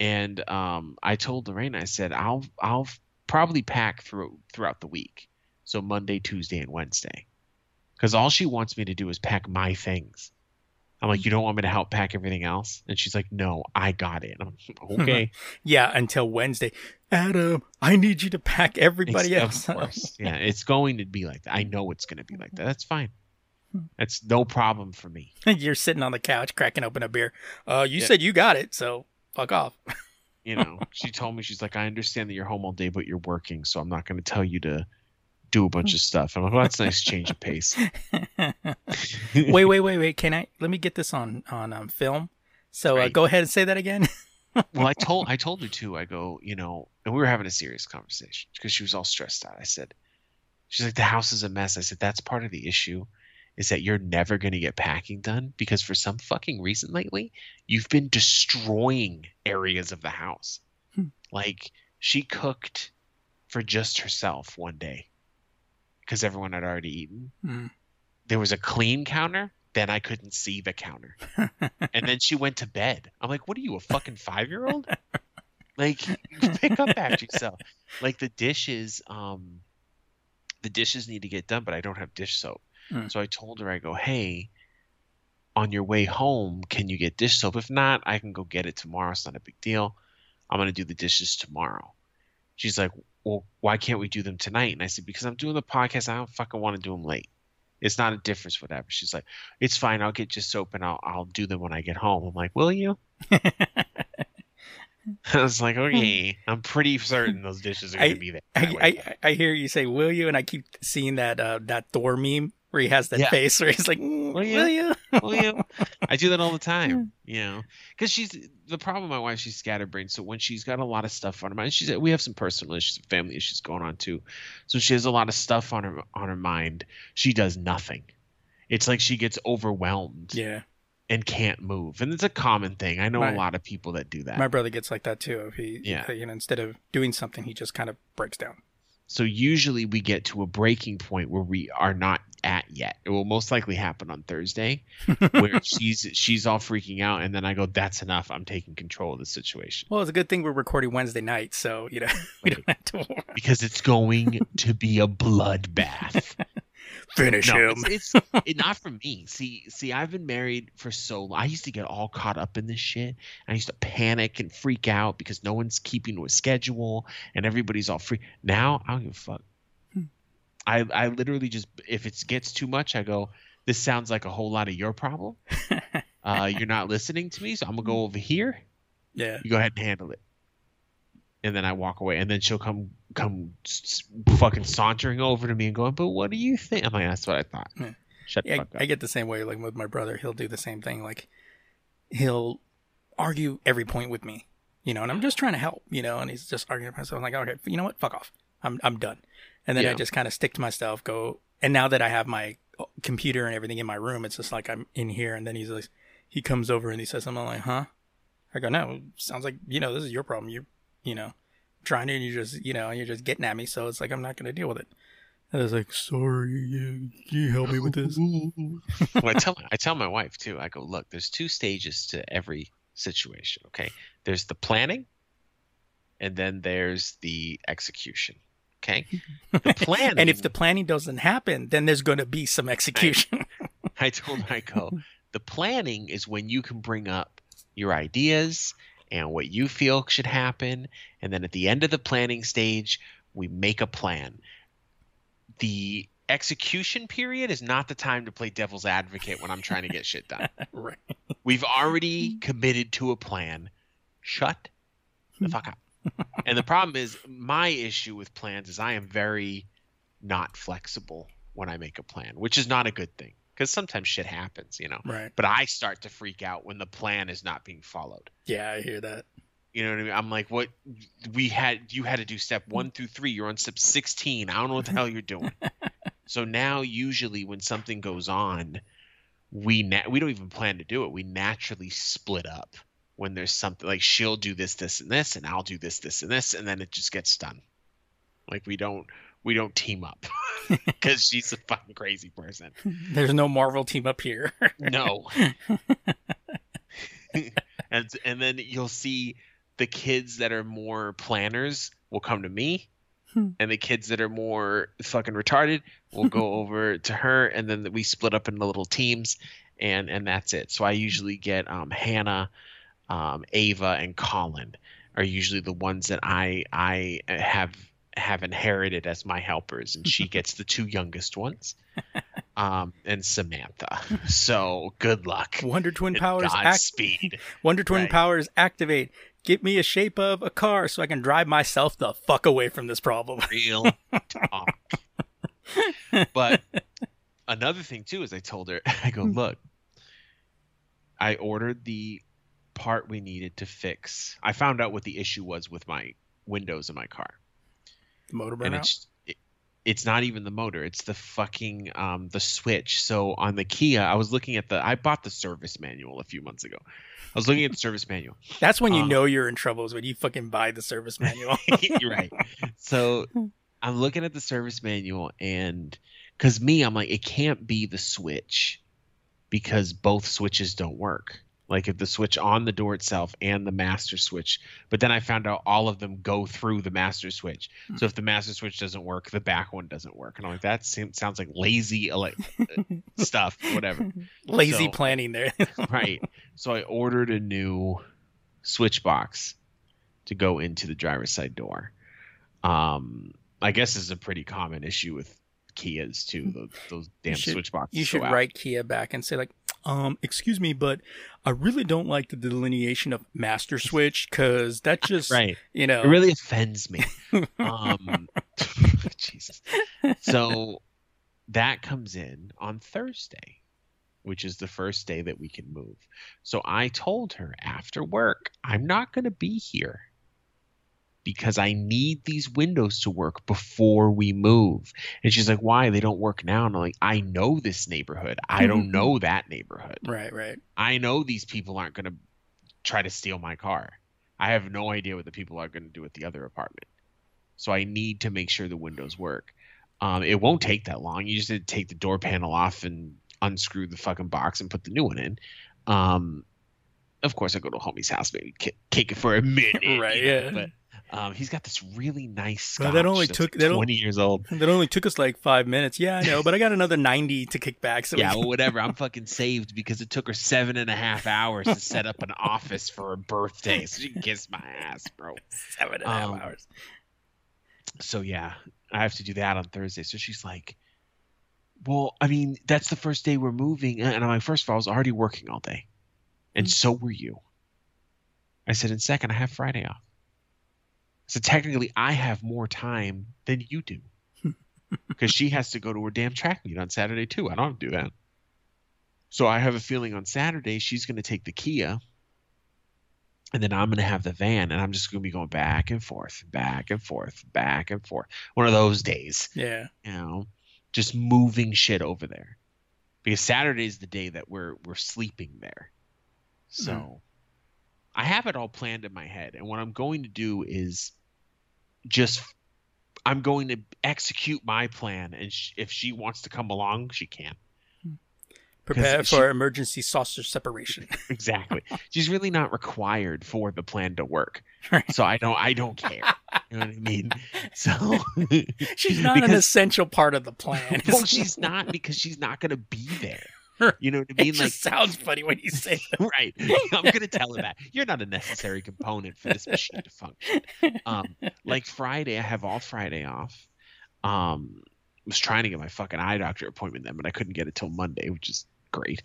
And um, I told Lorraine, I said I'll I'll probably pack through throughout the week, so Monday, Tuesday, and Wednesday because all she wants me to do is pack my things. I'm like, you don't want me to help pack everything else? And she's like, no, I got it. I'm like, okay. yeah, until Wednesday. Adam, I need you to pack everybody It's- else. Of course. yeah, it's going to be like that. I know it's going to be like that. That's fine. That's no problem for me. You're sitting on the couch cracking open a beer. Uh, you Yeah. said you got it, so fuck off. You know, she told me, she's like, I understand that you're home all day, but you're working, so I'm not going to tell you to do a bunch of stuff. I'm like, well, that's a nice change of pace. wait, wait, wait, wait. Can I? Let me get this on on um, film. So uh, go ahead and say that again. well, I told I told her too. I go, you know, and we were having a serious conversation because she was all stressed out. I said, she's like, the house is a mess. I said, that's part of the issue, is that you're never going to get packing done because for some fucking reason lately, you've been destroying areas of the house. Hmm. Like she cooked for just herself one day because everyone had already eaten. Mm. There was a clean counter. Then I couldn't see the counter and then she went to bed. I'm like, what are you, a fucking five year old? Like, pick up after yourself. Like the dishes, um, the dishes need to get done, but I don't have dish soap. Mm. So I told her, I go, hey, on your way home, can you get dish soap? If not, I can go get it tomorrow. It's not a big deal. I'm gonna do the dishes tomorrow. She's like, well, why can't we do them tonight? And I said, because I'm doing the podcast. I don't fucking want to do them late. It's not a difference, whatever. She's like, it's fine. I'll get you soap and I'll I'll do them when I get home. I'm like, will you? I was like, okay. I'm pretty certain those dishes are gonna be there. I. I I hear you say "will you," and I keep seeing that uh, that Thor meme where he has that Yeah. face where he's like, "Mm, Will you?" "Will you?" Will you? I do that all the time, you know, because she's the problem. with My wife, she's scatterbrained, so when she's got a lot of stuff on her mind, she's we have some personal issues, family issues going on too, so she has a lot of stuff on her on her mind. She does nothing. It's like she gets overwhelmed Yeah, and can't move, and it's a common thing. I know My- a lot of people that do that. my brother gets like that too. If he, Yeah. you know, instead of doing something, he just kind of breaks down. So usually we get to a breaking point where we are not at yet. It will most likely happen on Thursday, where she's she's all freaking out, and then I go, "That's enough. I'm taking control of the situation." Well, it's a good thing we're recording Wednesday night, so you know we don't have to because it's going to be a bloodbath. finish No, him. it's, it's it, not for me. See, see, I've been married for so long. I used to get all caught up in this shit. I used to panic and freak out because no one's keeping to a schedule and everybody's all free. Now I don't give a fuck. I I literally just if it gets too much, I go. This sounds like a whole lot of your problem. Uh, you're not listening to me, so I'm gonna go over here. yeah, You go ahead and handle it. And then I walk away, and then she'll come come fucking sauntering over to me and going, "But what do you think?" I'm like, "That's what I thought." Yeah. Shut the yeah. fuck up. I get the same way. Like with my brother, he'll do the same thing. Like he'll argue every point with me, you know, and I'm just trying to help, you know, and he's just arguing with myself. I'm like, okay, you know what? Fuck off. I'm I'm done. And then I just kind of stick to myself. Go. And now that I have my uh, computer and everything in my room, it's just like I'm in here. And then he's like, he comes over and he says something I'm like, huh? I go, no. Sounds like you know this is your problem. You're, you know, trying to, and you're just, you know, you're just getting at me. So it's like I'm not gonna deal with it. And I was like, sorry, you, can you help me with this? well, I tell I tell my wife too. I go, "Look, there's two stages to every situation. Okay, there's the planning, and then there's the execution. Okay, the planning. And if the planning doesn't happen, then there's going to be some execution. I told her, I the planning is when you can bring up your ideas and what you feel should happen. And then at the end of the planning stage, we make a plan. The execution period is not the time to play devil's advocate when I'm trying to get shit done. right. We've already committed to a plan. Shut the fuck up. And the problem is, my issue with plans is I am very not flexible when I make a plan, which is not a good thing because sometimes shit happens, you know. Right. But I start to freak out when the plan is not being followed. Yeah, I hear that. You know what I mean? I'm like, what? We had you had to do step one through three. You're on step 16. I don't know what the hell you're doing. so now, usually, when something goes on, we na- we don't even plan to do it. We naturally split up when there's something like she'll do this, this, and this, and I'll do this, this, and this, and then it just gets done. Like we don't we don't team up because she's a fucking crazy person. There's no Marvel team up here. No. and and then you'll see the kids that are more planners will come to me. Hmm. And the kids that are more fucking retarded will go over to her, and then we split up into little teams, and and that's it. So I usually get um, Hannah, um, Ava, and Colin are usually the ones that I I have have inherited as my helpers, and she gets the two youngest ones, um, and Samantha. So good luck. Wonder Twin and powers act- Godspeed. Wonder Twin Right. powers activate. Get me a shape of a car so I can drive myself the fuck away from this problem. Real talk. but another thing too is I told her, I go, look, I ordered the part we needed to fix. I found out what the issue was with my windows in my car. Motor and burnout. it's it, it's not even the motor it's the fucking um the switch so on the kia i was looking at the i bought the service manual a few months ago i was looking at the service manual That's when you um, know you're in trouble is when you fucking buy the service manual. you're right so i'm looking at the service manual and because me i'm like it can't be the switch because both switches don't work like if the switch on the door itself and the master switch. But then I found out all of them go through the master switch. Hmm. So if the master switch doesn't work, the back one doesn't work. And I'm like, that seems, sounds like lazy ele- stuff, whatever. Lazy So- planning there. right. So I ordered a new switch box to go into the driver's side door. Um, I guess this is a pretty common issue with Kias too. Those, those damn should- switch boxes. you should write Kia back and say like, um, excuse me, but I really don't like the delineation of master switch because that just, Right. you know, It really offends me. um, Jesus. So that comes in on Thursday, which is the first day that we can move. So I told her after work, I'm not going to be here because I need these windows to work before we move. And she's like, Why? They don't work now. And I'm like, I know this neighborhood. I don't know that neighborhood. right, right. I know these people aren't going to try to steal my car. I have no idea what the people are going to do at the other apartment. So I need to make sure the windows work. Um, it won't take that long. You just need to take the door panel off and unscrew the fucking box and put the new one in. Um, of course, I go to homie's house, maybe kick, kick it for a minute. Right, you know, yeah. But um, he's got this really nice Well, that only took- like that 20 years old. That only took us like five minutes. Yeah, I know, but I got another 90 to kick back. So yeah, well, whatever. I'm fucking saved because it took her seven and a half hours to set up an office for her birthday. So she can kiss my ass, bro. seven and a half um, hours. So yeah, I have to do that on Thursday. So she's like, "Well, I mean, that's the first day we're moving." And I'm like, first of all, I was already working all day, and Mm. so were you. I said, and second, I have Friday off. So technically, I have more time than you do, because she has to go to her damn track meet on Saturday too. I don't have to do that. So I have a feeling on Saturday she's going to take the Kia, and then I'm going to have the van, and I'm just going to be going back and forth, back and forth, back and forth. One of those days, Yeah. you know, just moving shit over there, because Saturday is the day that we're we're sleeping there. So Mhm. I have it all planned in my head, and what I'm going to do is just I'm going to execute my plan, and sh- if she wants to come along, she can. Hmm. Prepare she- for emergency sausage separation. exactly. She's really not required for the plan to work. Right. So I don't I don't care. You know what I mean? So She's not an essential part of the plan. well, she's not because she's not gonna be there. You know what I It mean? Like sounds funny when you say that. right. I'm gonna tell her that. You're not a necessary component for this machine to function. Um like Friday, I have all Friday off. Um was trying to get my fucking eye doctor appointment then, but I couldn't get it till Monday, which is great.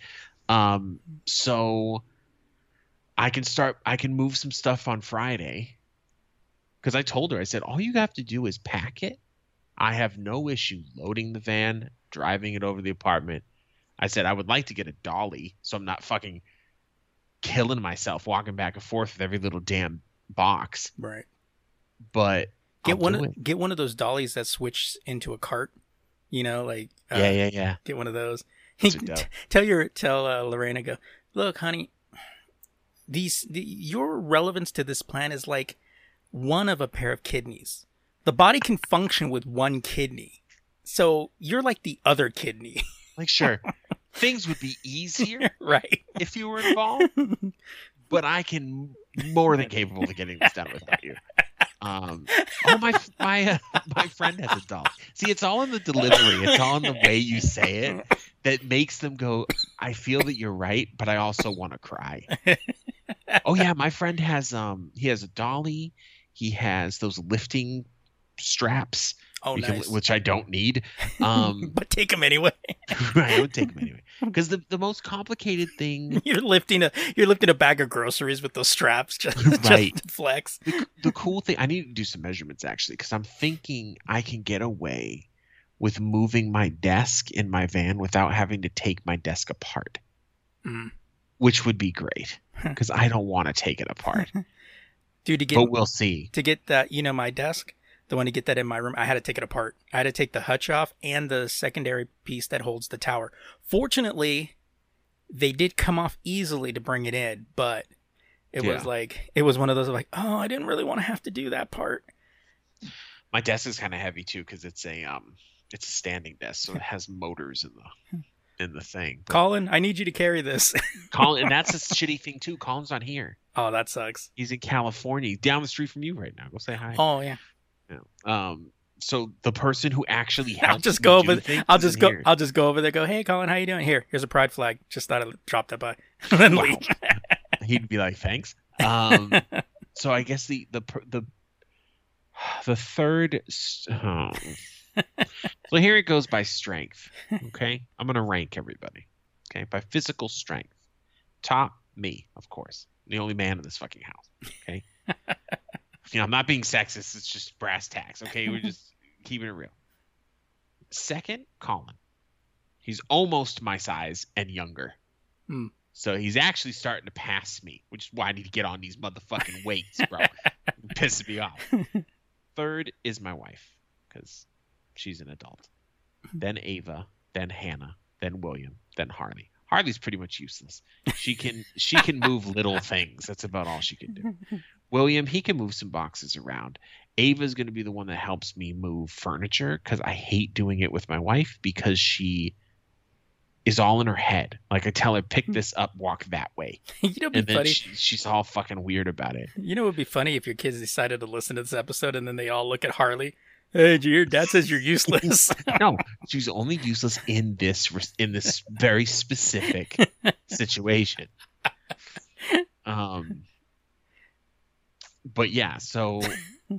Um, so I can start. I can move some stuff on Friday because I told her. I said all you have to do is pack it. I have no issue loading the van, driving it over the apartment. I said I would like to get a dolly, so I'm not fucking killing myself walking back and forth with every little damn box. Right. But Get I'll one. Of, it. get one of those dollies that switch into a cart. You know, like uh, yeah, yeah, yeah. Get one of those. Those are dope. tell your tell uh, Lorena go. Look, honey. These the, your relevance to this plan is like one of a pair of kidneys. The body can function with one kidney, so you're like the other kidney, Like sure, things would be easier right? if you were involved. but I can more than capable of getting this done without you. Um, oh my my uh, my friend has a doll. See, it's all in the delivery. It's all in the way you say it that makes them go. I feel that you're right, but I also want to cry. oh yeah, my friend has um he has a dolly. He has those lifting straps, Oh, can- nice. which I don't need. Um, but take them anyway. I would take them anyway because the the most complicated thing You're lifting a you're lifting a bag of groceries with those straps just, Right. just to flex. the, the cool thing i need to do some measurements actually because i'm thinking i can get away with moving my desk in my van without having to take my desk apart Mm. which would be great because i don't want to take it apart Dude, to get but we'll see to get that, you know, my desk, the one to get that in my room, I had to take it apart. I had to take the hutch off and the secondary piece that holds the tower. Fortunately, they did come off easily to bring it in, but it was like it was one of those like, oh, I didn't really want to have to do that part. my desk is kind of heavy too because it's a um it's a standing desk so it has motors in the in the thing. But Colin, I need you to carry this. Colin, and that's a shitty thing too. Colin's not here. oh, that sucks. He's in California, down the street from you right now. Go say hi. Oh yeah. Yeah. Um. So the person who actually I'll just go over. I'll just go. here. I'll just go over there. Go, hey, Colin, how you doing? Here, here's a pride flag. Just thought I'd drop that by, and then Wow. leave. He'd be like, "Thanks." Um. so I guess the the the the third. Oh. so here it goes by strength. Okay, I'm gonna rank everybody. Okay, by physical strength. Top me, of course, the only man in this fucking house. Okay. you know, I'm not being sexist. It's just brass tacks. Okay, we're just keeping it real. Second, Colin. He's almost my size and younger. Hmm. So he's actually starting to pass me, which is why I need to get on these motherfucking weights, bro. Pissing me off. Third is my wife, because she's an adult. Then Ava, then Hannah, then William, then Harley. Harley's pretty much useless. She can she can move little things. That's about all she can do. William, he can move some boxes around. Ava's going to be the one that helps me move furniture because I hate doing it with my wife because she is all in her head. Like I tell her, pick this up, walk that way, you know, and be then funny. she, she's all fucking weird about it. You know, it would be funny if your kids decided to listen to this episode and then they all look at Harley. Hey, did you hear? Dad says you're useless. No, she's only useless in this in this very specific situation. Um, but yeah, so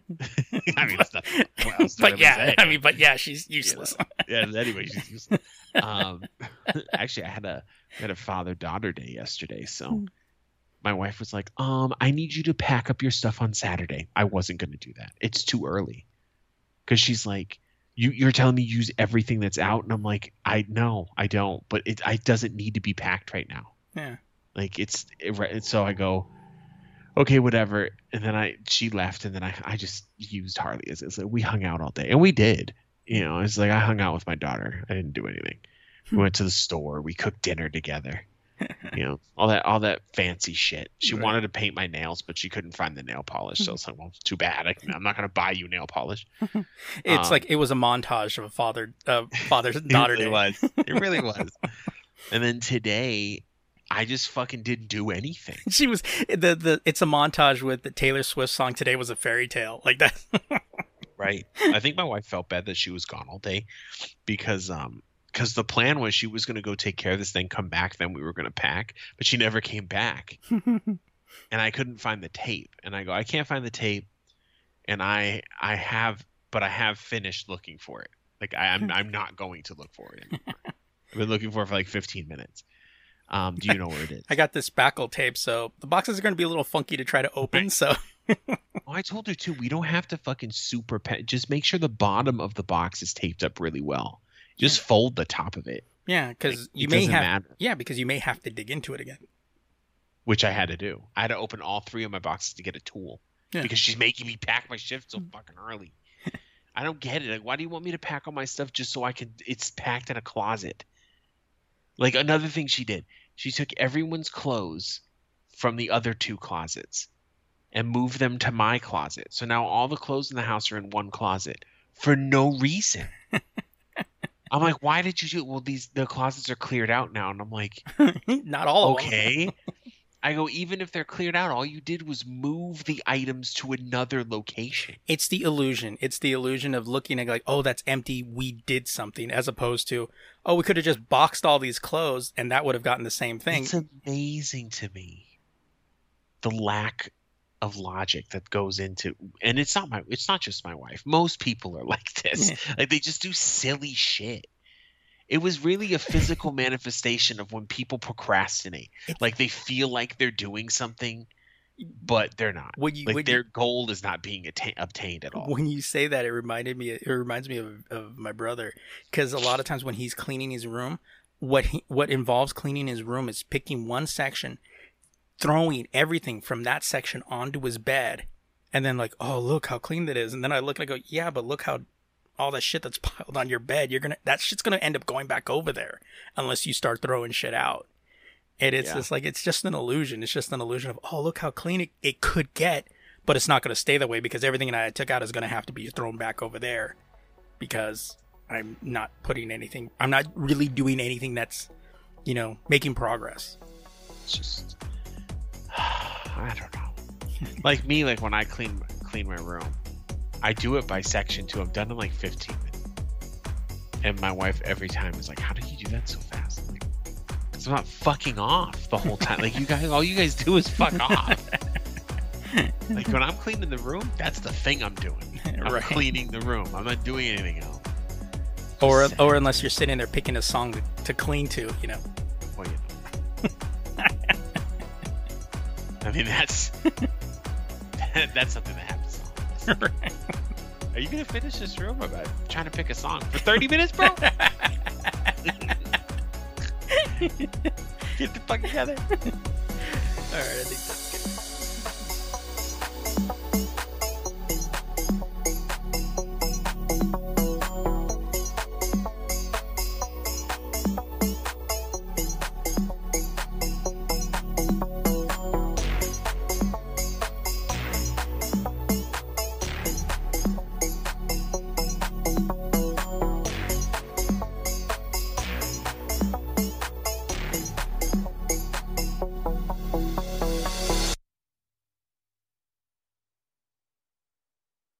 I mean, it's not, what else do I but yeah, say? I mean, but yeah, she's useless. yeah. Anyway, she's useless. Um, actually, I had a I had a father daughter day yesterday, so Hmm. my wife was like, "Um, I need you to pack up your stuff on Saturday." I wasn't going to do that. It's too early, because she's like, "You you're telling me use everything that's out," and I'm like, "I know, I don't, but it I doesn't need to be packed right now." Yeah. Like it's it, so I go, okay, whatever. And then I she left, and then I I just used Harley as it's like we hung out all day, and we did. You know, it's like I hung out with my daughter. I didn't do anything. We went to the store. We cooked dinner together. You know, all that all that fancy shit. She Right. wanted to paint my nails, but she couldn't find the nail polish. So it's like, well, too bad. I, I'm not gonna buy you nail polish. It's Um, like it was a montage of a father, uh, father's daughter it really day. was. It really was. and then today, I just fucking didn't do anything. She was the the. It's a montage with the Taylor Swift song. Today was a fairy tale. Like that. Right. I think my wife felt bad that she was gone all day because um because the plan was she was going to go take care of this thing, come back, then we were going to pack, but she never came back, and I couldn't find the tape. And I go, I can't find the tape, and I I have, but I have finished looking for it. Like I, I'm I'm not going to look for it anymore. I've been looking for it for like 15 minutes. Um, do you know where it is? I got this spackle tape, so the boxes are going to be a little funky to try to open. So Oh, I told her too. We don't have to fucking super pe- Just make sure the bottom of the box is taped up really well. Just fold the top of it. yeah, because Like, you may have matter. yeah because you may have to dig into it again. which I had to do. I had to open all three of my boxes to get a tool Yeah. because she's making me pack my shift so fucking early. I don't get it. Like, why do you want me to pack all my stuff just so I can? It's packed in a closet. Like another thing she did, she took everyone's clothes from the other two closets and moved them to my closet. So now all the clothes in the house are in one closet for no reason. I'm like, why did you do? it? Well, these the closets are cleared out now, and I'm like, Not all of them. okay. I go, even if they're cleared out, all you did was move the items to another location. It's the illusion. It's the illusion of looking at like, oh, that's empty. We did something, as opposed to, oh, we could have just boxed all these clothes and that would have gotten the same thing. It's amazing to me the lack of logic that goes into and it's not my it's not just my wife. Most people are like this. Like they just do silly shit. It was really a physical manifestation of when people procrastinate. Like they feel like they're doing something but they're not. When you, Like when, their goal is not being atta- obtained at all. when you say that, it reminded me. It reminds me of, of my brother because a lot of times when he's cleaning his room, what he, what involves cleaning his room is picking one section, throwing everything from that section onto his bed, and then like, oh look how clean that is, and then I look and I go, yeah, but look how all that shit that's piled on your bed, you're gonna that shit's gonna end up going back over there unless you start throwing shit out. And it's Yeah. just like it's just an illusion. It's just an illusion of oh look how clean it, it could get, but it's not gonna stay that way because everything that I took out is gonna have to be thrown back over there because I'm not putting anything. I'm not really doing anything that's, you know, making progress. It's just I don't know. like me, like when I clean clean my room, I do it by section too. I'm done in like 15 minutes. And my wife every time is like, "How do you do that so fast?" I'm like, Cause I'm not fucking off the whole time. like you guys, all you guys do is fuck off. like when I'm cleaning the room, that's the thing I'm doing. I'm Right. cleaning the room. I'm not doing anything else. Or Just or unless you're sitting there picking a song to, to clean to, you know. Well, you know. I mean, that's that's something that happens. Are you gonna finish this room? I'm trying to pick a song for 30 minutes, bro. Get the fuck together. All right, I think that's good.